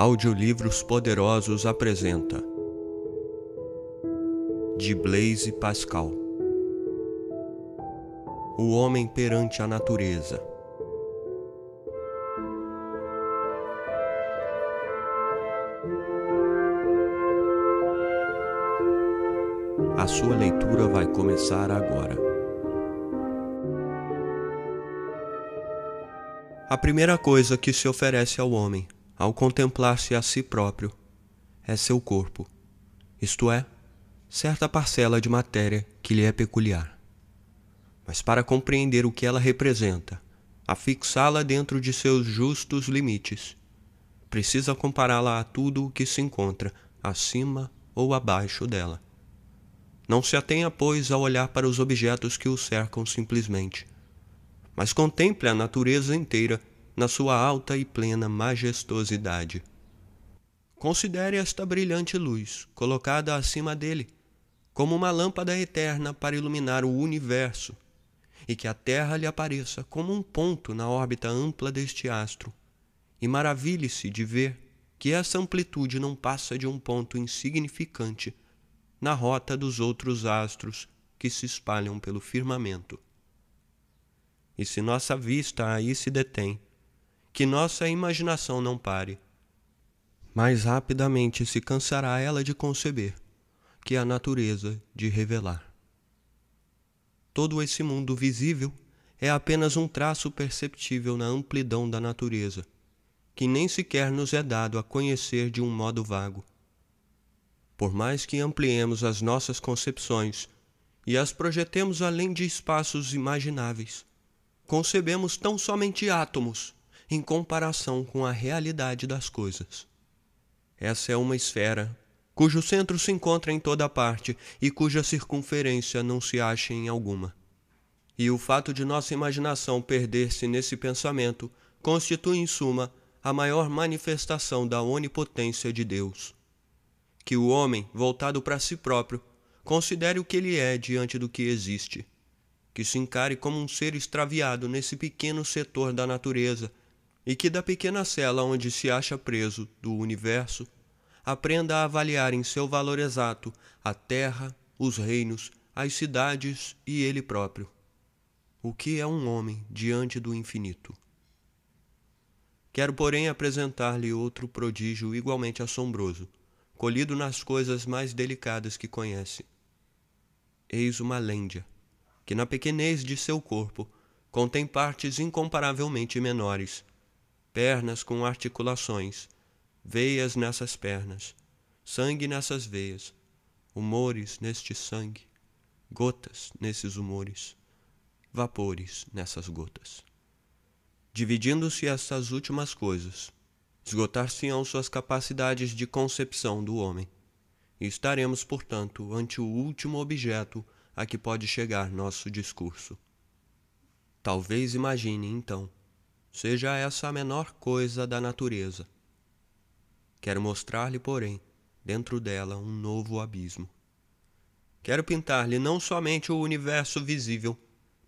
Audiolivros Poderosos apresenta. De Blaise Pascal. O Homem perante a Natureza. A sua leitura vai começar agora. A primeira coisa que se oferece ao homem, ao contemplar-se a si próprio, é seu corpo, isto é, certa parcela de matéria que lhe é peculiar. Mas para compreender o que ela representa, afixá-la dentro de seus justos limites, precisa compará-la a tudo o que se encontra acima ou abaixo dela. Não se atenha, pois, a olhar para os objetos que o cercam simplesmente mas contemple a natureza inteira na sua alta e plena majestosidade. Considere esta brilhante luz colocada acima dele, como uma lâmpada eterna para iluminar o universo, e que a Terra lhe apareça como um ponto na órbita ampla deste astro, e maravilhe-se de ver que essa amplitude não passa de um ponto insignificante na rota dos outros astros que se espalham pelo firmamento. E se nossa vista aí se detém, que nossa imaginação não pare, mais rapidamente se cansará ela de conceber que a natureza de revelar. Todo esse mundo visível é apenas um traço perceptível na amplidão da natureza, que nem sequer nos é dado a conhecer de um modo vago. Por mais que ampliemos as nossas concepções e as projetemos além de espaços imagináveis, concebemos tão somente átomos em comparação com a realidade das coisas. Essa é uma esfera cujo centro se encontra em toda parte e cuja circunferência não se acha em alguma. E o fato de nossa imaginação perder-se nesse pensamento constitui, em suma, a maior manifestação da onipotência de Deus. Que o homem, voltado para si próprio, considere o que ele é diante do que existe que se encare como um ser extraviado nesse pequeno setor da natureza e que da pequena cela onde se acha preso do universo aprenda a avaliar em seu valor exato a terra, os reinos, as cidades e ele próprio. O que é um homem diante do infinito? Quero, porém, apresentar-lhe outro prodígio igualmente assombroso, colhido nas coisas mais delicadas que conhece. Eis uma lêndia que na pequenez de seu corpo contém partes incomparavelmente menores, pernas com articulações, veias nessas pernas, sangue nessas veias, humores neste sangue, gotas nesses humores, vapores nessas gotas. Dividindo-se estas últimas coisas, esgotar-se-ão suas capacidades de concepção do homem, e estaremos, portanto, ante o último objeto a que pode chegar nosso discurso. Talvez imagine, então, seja essa a menor coisa da natureza. Quero mostrar-lhe, porém, dentro dela um novo abismo. Quero pintar-lhe não somente o universo visível,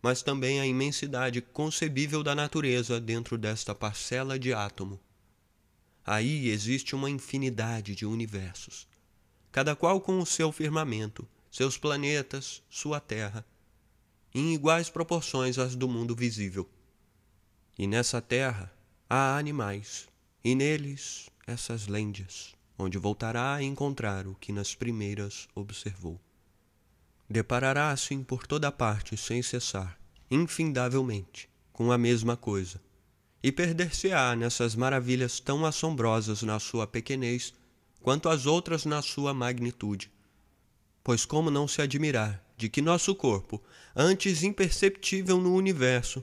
mas também a imensidade concebível da natureza dentro desta parcela de átomo. Aí existe uma infinidade de universos, cada qual com o seu firmamento, seus planetas, sua Terra, em iguais proporções às do mundo visível. E nessa Terra há animais, e neles essas lêndias, onde voltará a encontrar o que nas primeiras observou. Deparará assim por toda parte, sem cessar, infindavelmente, com a mesma coisa, e perder-se-á nessas maravilhas tão assombrosas na sua pequenez, quanto as outras na sua magnitude Pois como não se admirar de que nosso corpo, antes imperceptível no universo,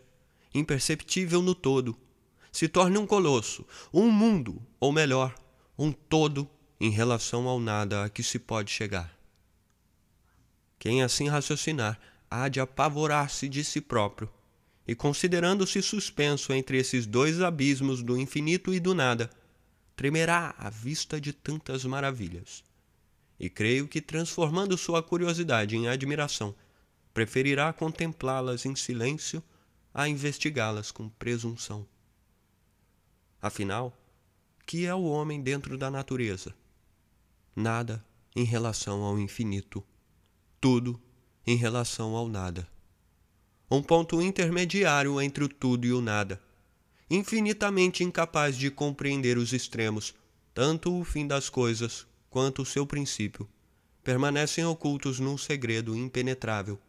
imperceptível no todo, se torne um colosso, um mundo, ou melhor, um todo em relação ao nada a que se pode chegar. Quem assim raciocinar há de apavorar-se de si próprio, e considerando-se suspenso entre esses dois abismos do infinito e do nada, tremerá à vista de tantas maravilhas e creio que, transformando sua curiosidade em admiração, preferirá contemplá-las em silêncio a investigá-las com presunção. Afinal, que é o homem dentro da natureza? Nada em relação ao infinito, tudo em relação ao nada. Um ponto intermediário entre o tudo e o nada, infinitamente incapaz de compreender os extremos, tanto o fim das coisas quanto o seu princípio, permanecem ocultos num segredo impenetrável,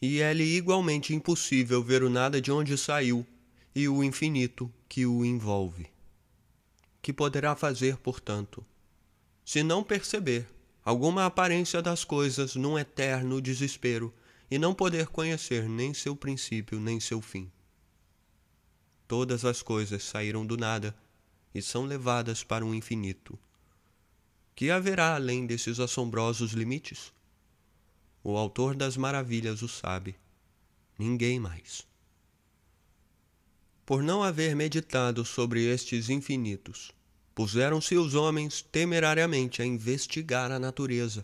e é-lhe igualmente impossível ver o nada de onde saiu e o infinito que o envolve. Que poderá fazer, portanto, se não perceber alguma aparência das coisas num eterno desespero e não poder conhecer nem seu princípio nem seu fim? Todas as coisas saíram do nada e são levadas para um infinito. Que haverá além desses assombrosos limites? O autor das maravilhas o sabe, ninguém mais. Por não haver meditado sobre estes infinitos, puseram-se os homens temerariamente a investigar a natureza,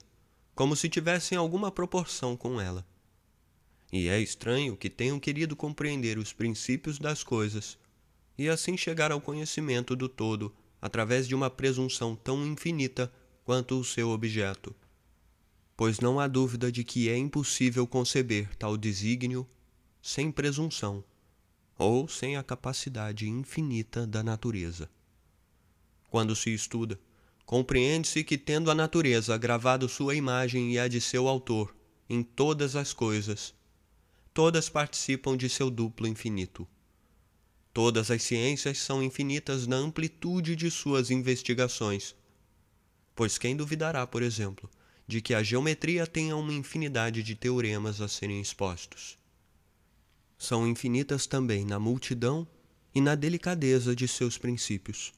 como se tivessem alguma proporção com ela. E é estranho que tenham querido compreender os princípios das coisas e assim chegar ao conhecimento do todo através de uma presunção tão infinita quanto o seu objeto. Pois não há dúvida de que é impossível conceber tal desígnio sem presunção ou sem a capacidade infinita da natureza. Quando se estuda, compreende-se que, tendo a natureza gravado sua imagem e a de seu autor em todas as coisas, todas participam de seu duplo infinito. Todas as ciências são infinitas na amplitude de suas investigações. Pois quem duvidará, por exemplo, de que a geometria tenha uma infinidade de teoremas a serem expostos? são infinitas também na multidão e na delicadeza de seus princípios.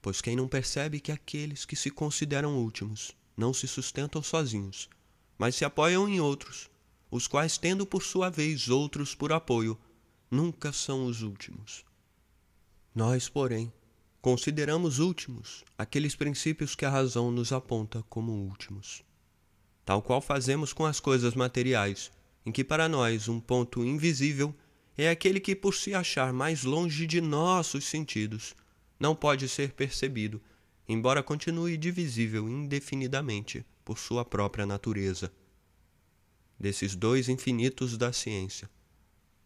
Pois quem não percebe que aqueles que se consideram últimos não se sustentam sozinhos, mas se apoiam em outros, os quais, tendo por sua vez outros por apoio, nunca são os últimos. Nós, porém, consideramos últimos aqueles princípios que a razão nos aponta como últimos. Tal qual fazemos com as coisas materiais, em que para nós um ponto invisível é aquele que, por se achar mais longe de nossos sentidos, não pode ser percebido, embora continue divisível indefinidamente por sua própria natureza. Desses dois infinitos da ciência,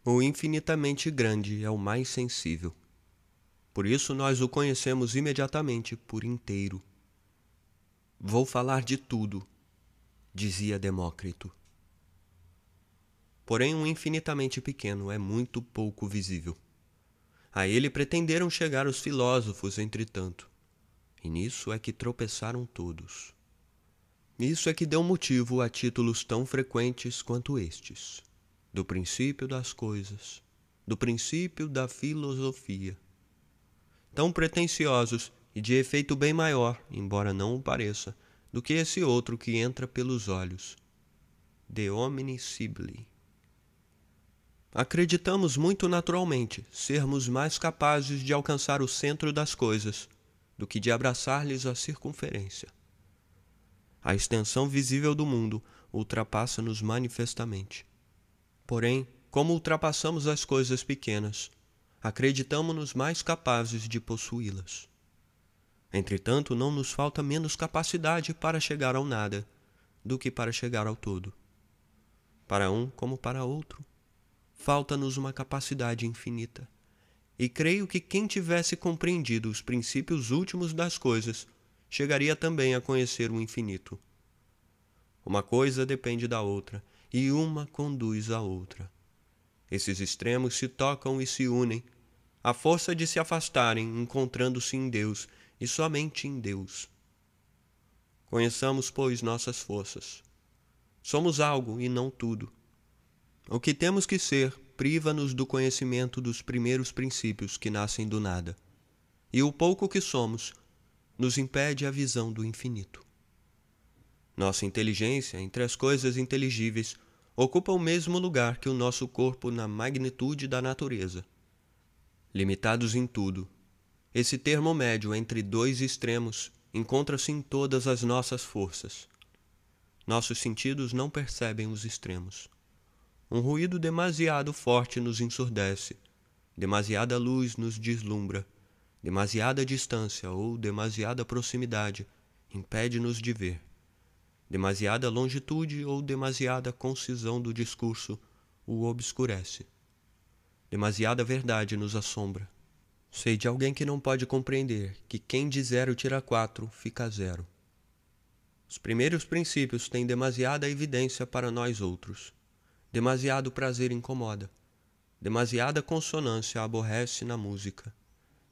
o infinitamente grande é o mais sensível. Por isso nós o conhecemos imediatamente por inteiro. Vou falar de tudo, dizia Demócrito porém um infinitamente pequeno é muito pouco visível. A ele pretenderam chegar os filósofos, entretanto, e nisso é que tropeçaram todos. Isso é que deu motivo a títulos tão frequentes quanto estes: do princípio das coisas, do princípio da filosofia. Tão pretensiosos e de efeito bem maior, embora não o pareça, do que esse outro que entra pelos olhos. De homini sibili. Acreditamos muito naturalmente sermos mais capazes de alcançar o centro das coisas do que de abraçar-lhes a circunferência. A extensão visível do mundo ultrapassa-nos manifestamente. Porém, como ultrapassamos as coisas pequenas, acreditamos-nos mais capazes de possuí-las. Entretanto, não nos falta menos capacidade para chegar ao nada do que para chegar ao todo. Para um como para outro, falta-nos uma capacidade infinita. E creio que quem tivesse compreendido os princípios últimos das coisas chegaria também a conhecer o infinito. Uma coisa depende da outra, e uma conduz à outra. Esses extremos se tocam e se unem, a força de se afastarem, encontrando-se em Deus e somente em Deus. Conheçamos, pois, nossas forças. Somos algo e não tudo. O que temos que ser priva-nos do conhecimento dos primeiros princípios que nascem do nada, e o pouco que somos nos impede a visão do infinito. Nossa inteligência, entre as coisas inteligíveis, ocupa o mesmo lugar que o nosso corpo na magnitude da natureza. Limitados em tudo, esse termo médio entre dois extremos encontra-se em todas as nossas forças. Nossos sentidos não percebem os extremos. Um ruído demasiado forte nos ensurdece, demasiada luz nos deslumbra, Demasiada distância ou demasiada proximidade impede-nos de ver. Demasiada longitude ou demasiada concisão do discurso o obscurece. Demasiada verdade nos assombra. Sei de alguém que não pode compreender que quem de zero tira quatro fica zero. Os primeiros princípios têm demasiada evidência para nós outros. Demasiado prazer incomoda. Demasiada consonância aborrece na música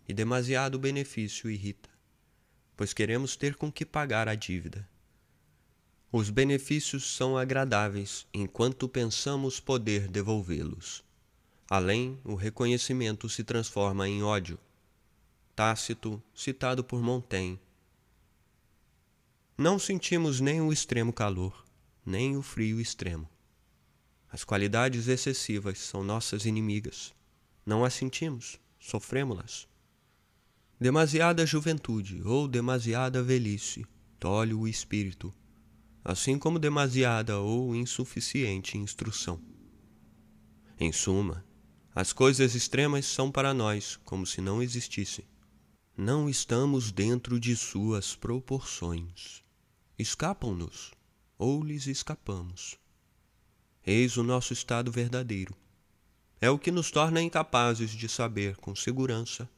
e demasiado benefício irrita, pois queremos ter com que pagar a dívida. Os benefícios são agradáveis enquanto pensamos poder devolvê-los. Além, o reconhecimento se transforma em ódio. Tácito, citado por Montaigne. Não sentimos nem o extremo calor, nem o frio extremo. As qualidades excessivas são nossas inimigas. Não as sentimos, sofremos-las. Demasiada juventude ou demasiada velhice tolhe o espírito, assim como demasiada ou insuficiente instrução. Em suma, as coisas extremas são para nós como se não existissem. Não estamos dentro de suas proporções. Escapam-nos ou lhes escapamos. Eis o nosso estado verdadeiro. É o que nos torna incapazes de saber com segurança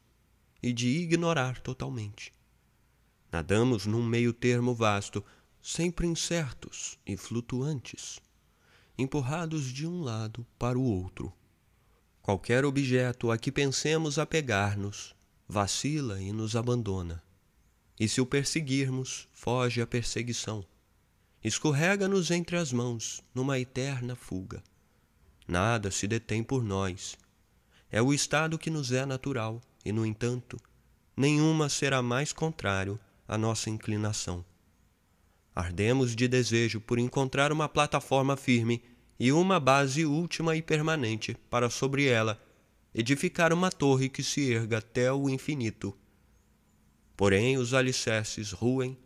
e de ignorar totalmente. Nadamos num meio termo vasto, sempre incertos e flutuantes, empurrados de um lado para o outro. Qualquer objeto a que pensemos apegar-nos vacila e nos abandona. E se o perseguirmos, foge a perseguição. Escorrega-nos entre as mãos numa eterna fuga. Nada se detém por nós. É o estado que nos é natural e, no entanto, nenhuma será mais contrário à nossa inclinação. Ardemos de desejo por encontrar uma plataforma firme e uma base última e permanente para sobre ela edificar uma torre que se erga até o infinito. Porém, os alicerces ruem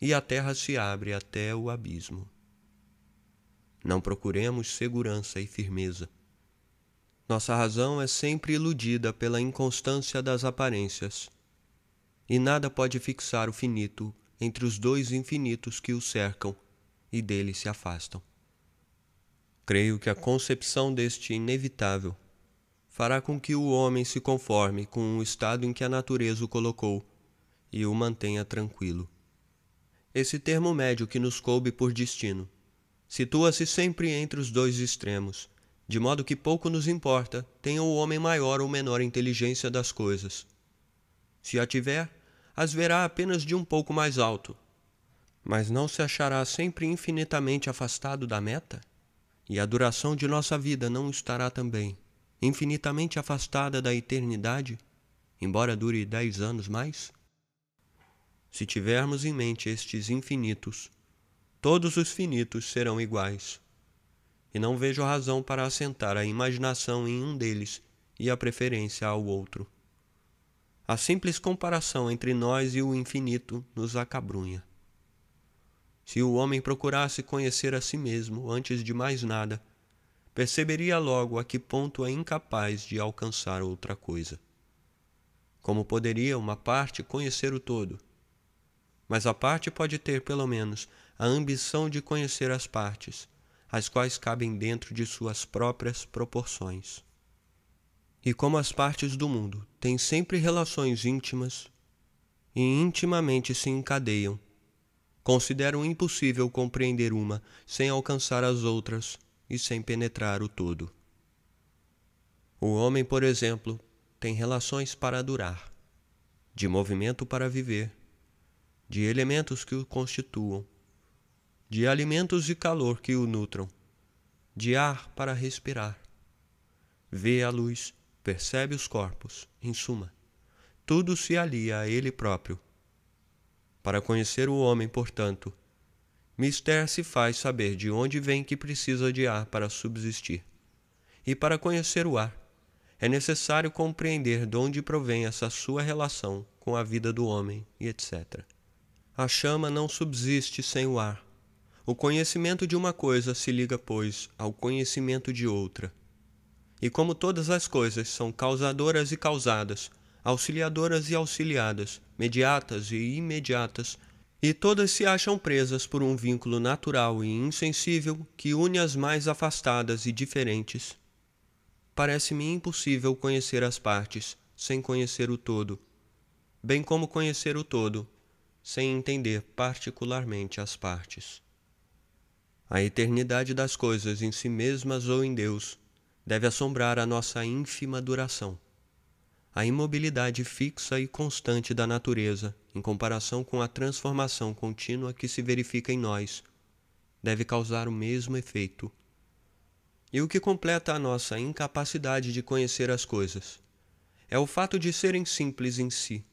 e a terra se abre até o abismo. Não procuremos segurança e firmeza nossa razão é sempre iludida pela inconstância das aparências, e nada pode fixar o finito entre os dois infinitos que o cercam e dele se afastam. Creio que a concepção deste inevitável fará com que o homem se conforme com o estado em que a natureza o colocou e o mantenha tranquilo. Esse termo médio que nos coube por destino situa-se sempre entre os dois extremos de modo que pouco nos importa tenha o homem maior ou menor inteligência das coisas. Se a tiver, as verá apenas de um pouco mais alto. Mas não se achará sempre infinitamente afastado da meta? E a duração de nossa vida não estará também infinitamente afastada da eternidade, embora dure dez anos mais? Se tivermos em mente estes infinitos, todos os finitos serão iguais e não vejo razão para assentar a imaginação em um deles e a preferência ao outro. A simples comparação entre nós e o infinito nos acabrunha. Se o homem procurasse conhecer a si mesmo antes de mais nada, perceberia logo a que ponto é incapaz de alcançar outra coisa. Como poderia uma parte conhecer o todo? Mas a parte pode ter, pelo menos, a ambição de conhecer as partes as quais cabem dentro de suas próprias proporções. E como as partes do mundo têm sempre relações íntimas e intimamente se encadeiam, considero impossível compreender uma sem alcançar as outras e sem penetrar o todo. O homem, por exemplo, tem relações para durar, de movimento para viver, de elementos que o constituam de alimentos e calor que o nutram, de ar para respirar. Vê a luz, percebe os corpos, em suma, tudo se alia a ele próprio. Para conhecer o homem, portanto, Mister se faz saber de onde vem que precisa de ar para subsistir. E para conhecer o ar, é necessário compreender de onde provém essa sua relação com a vida do homem e etc. A chama não subsiste sem o ar o conhecimento de uma coisa se liga, pois, ao conhecimento de outra. E como todas as coisas são causadoras e causadas, auxiliadoras e auxiliadas, mediatas e imediatas, e todas se acham presas por um vínculo natural e insensível que une as mais afastadas e diferentes. Parece-me impossível conhecer as partes sem conhecer o todo, bem como conhecer o todo sem entender particularmente as partes. A eternidade das coisas em si mesmas ou em Deus deve assombrar a nossa ínfima duração. A imobilidade fixa e constante da natureza, em comparação com a transformação contínua que se verifica em nós, deve causar o mesmo efeito. E o que completa a nossa incapacidade de conhecer as coisas é o fato de serem simples em si,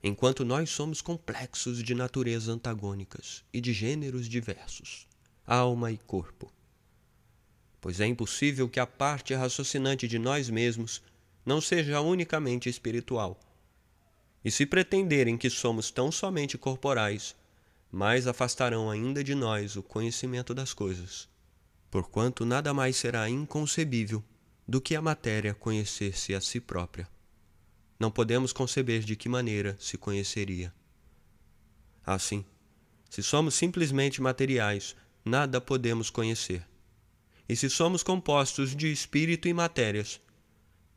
enquanto nós somos complexos de natureza antagônicas e de gêneros diversos, alma e corpo. Pois é impossível que a parte raciocinante de nós mesmos não seja unicamente espiritual. E se pretenderem que somos tão somente corporais, mais afastarão ainda de nós o conhecimento das coisas, porquanto nada mais será inconcebível do que a matéria conhecer-se a si própria não podemos conceber de que maneira se conheceria. Assim, se somos simplesmente materiais, nada podemos conhecer. E se somos compostos de espírito e matérias,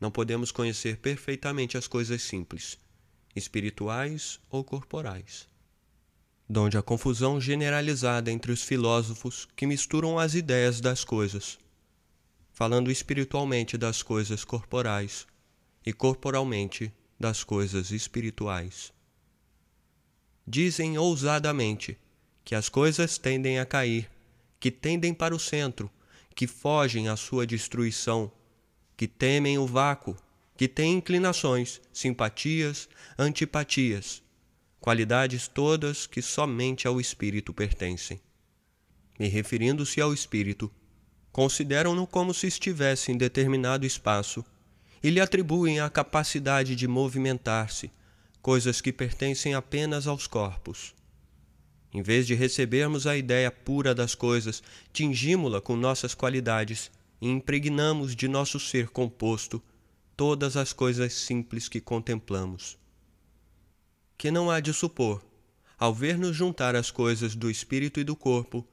não podemos conhecer perfeitamente as coisas simples, espirituais ou corporais. Donde a confusão generalizada entre os filósofos que misturam as ideias das coisas, falando espiritualmente das coisas corporais e corporalmente das coisas espirituais. Dizem ousadamente que as coisas tendem a cair, que tendem para o centro, que fogem à sua destruição, que temem o vácuo, que têm inclinações, simpatias, antipatias, qualidades todas que somente ao espírito pertencem. E referindo-se ao espírito, consideram-no como se estivesse em determinado espaço e lhe atribuem a capacidade de movimentar-se, coisas que pertencem apenas aos corpos. Em vez de recebermos a ideia pura das coisas, tingimos-la com nossas qualidades e impregnamos de nosso ser composto todas as coisas simples que contemplamos. Que não há de supor, ao ver-nos juntar as coisas do espírito e do corpo,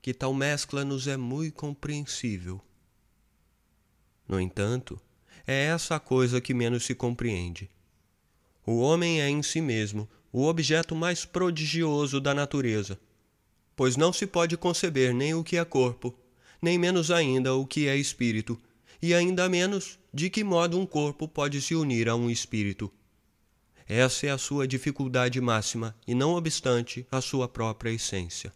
que tal mescla nos é muito compreensível. No entanto, é essa a coisa que menos se compreende. O homem é em si mesmo o objeto mais prodigioso da natureza, pois não se pode conceber nem o que é corpo, nem menos ainda o que é espírito, e ainda menos de que modo um corpo pode se unir a um espírito. Essa é a sua dificuldade máxima e, não obstante, a sua própria essência.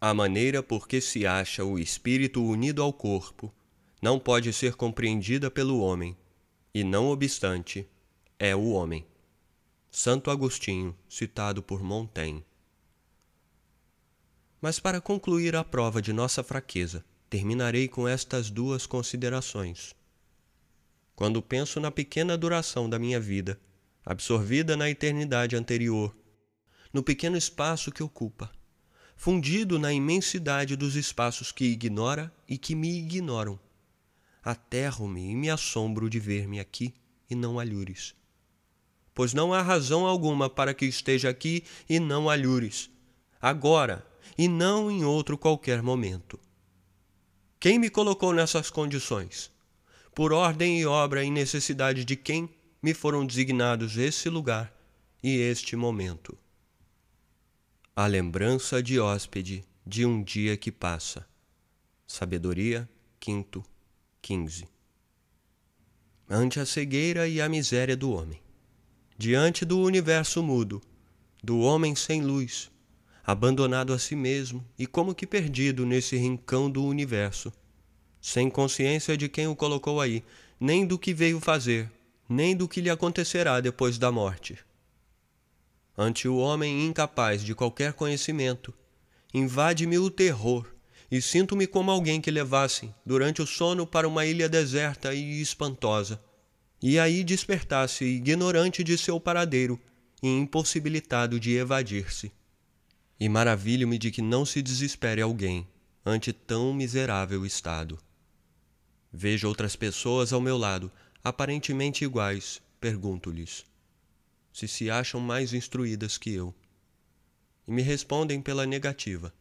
A maneira por que se acha o espírito unido ao corpo não pode ser compreendida pelo homem, e não obstante, é o homem. Santo Agostinho, citado por Montaigne. Mas para concluir a prova de nossa fraqueza, terminarei com estas duas considerações. Quando penso na pequena duração da minha vida, absorvida na eternidade anterior, no pequeno espaço que ocupa, fundido na imensidade dos espaços que ignora e que me ignoram, aterro-me e me assombro de ver-me aqui e não alhures. Pois não há razão alguma para que esteja aqui e não alhures, agora e não em outro qualquer momento. Quem me colocou nessas condições? Por ordem e obra e necessidade de quem me foram designados esse lugar e este momento. A lembrança de hóspede de um dia que passa. Sabedoria, quinto 15 Ante a cegueira e a miséria do homem, diante do universo mudo, do homem sem luz, abandonado a si mesmo e como que perdido nesse rincão do universo, sem consciência de quem o colocou aí, nem do que veio fazer, nem do que lhe acontecerá depois da morte. Ante o homem incapaz de qualquer conhecimento, invade-me o terror e sinto-me como alguém que levasse, durante o sono, para uma ilha deserta e espantosa, e aí despertasse ignorante de seu paradeiro e impossibilitado de evadir-se. E maravilho-me de que não se desespere alguém ante tão miserável estado. Vejo outras pessoas ao meu lado, aparentemente iguais, pergunto-lhes, se se acham mais instruídas que eu. E me respondem pela negativa.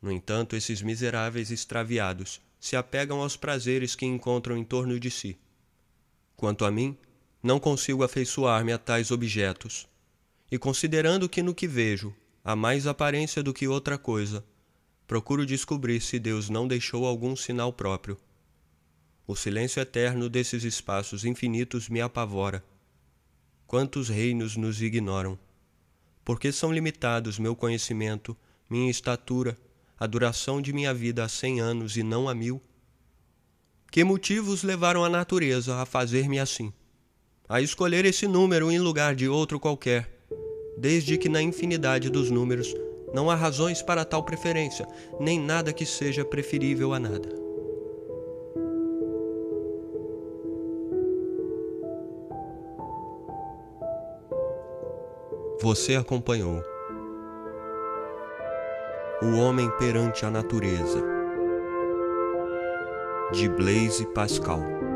No entanto, esses miseráveis extraviados se apegam aos prazeres que encontram em torno de si. Quanto a mim, não consigo afeiçoar-me a tais objetos, e considerando que no que vejo há mais aparência do que outra coisa, procuro descobrir se Deus não deixou algum sinal próprio. O silêncio eterno desses espaços infinitos me apavora. Quantos reinos nos ignoram? Por que são limitados meu conhecimento, minha estatura, a duração de minha vida a cem anos e não a mil? Que motivos levaram a natureza a fazer-me assim? A escolher esse número em lugar de outro qualquer, desde que na infinidade dos números não há razões para tal preferência, nem nada que seja preferível a nada. Você acompanhou O Homem perante a Natureza, de Blaise Pascal.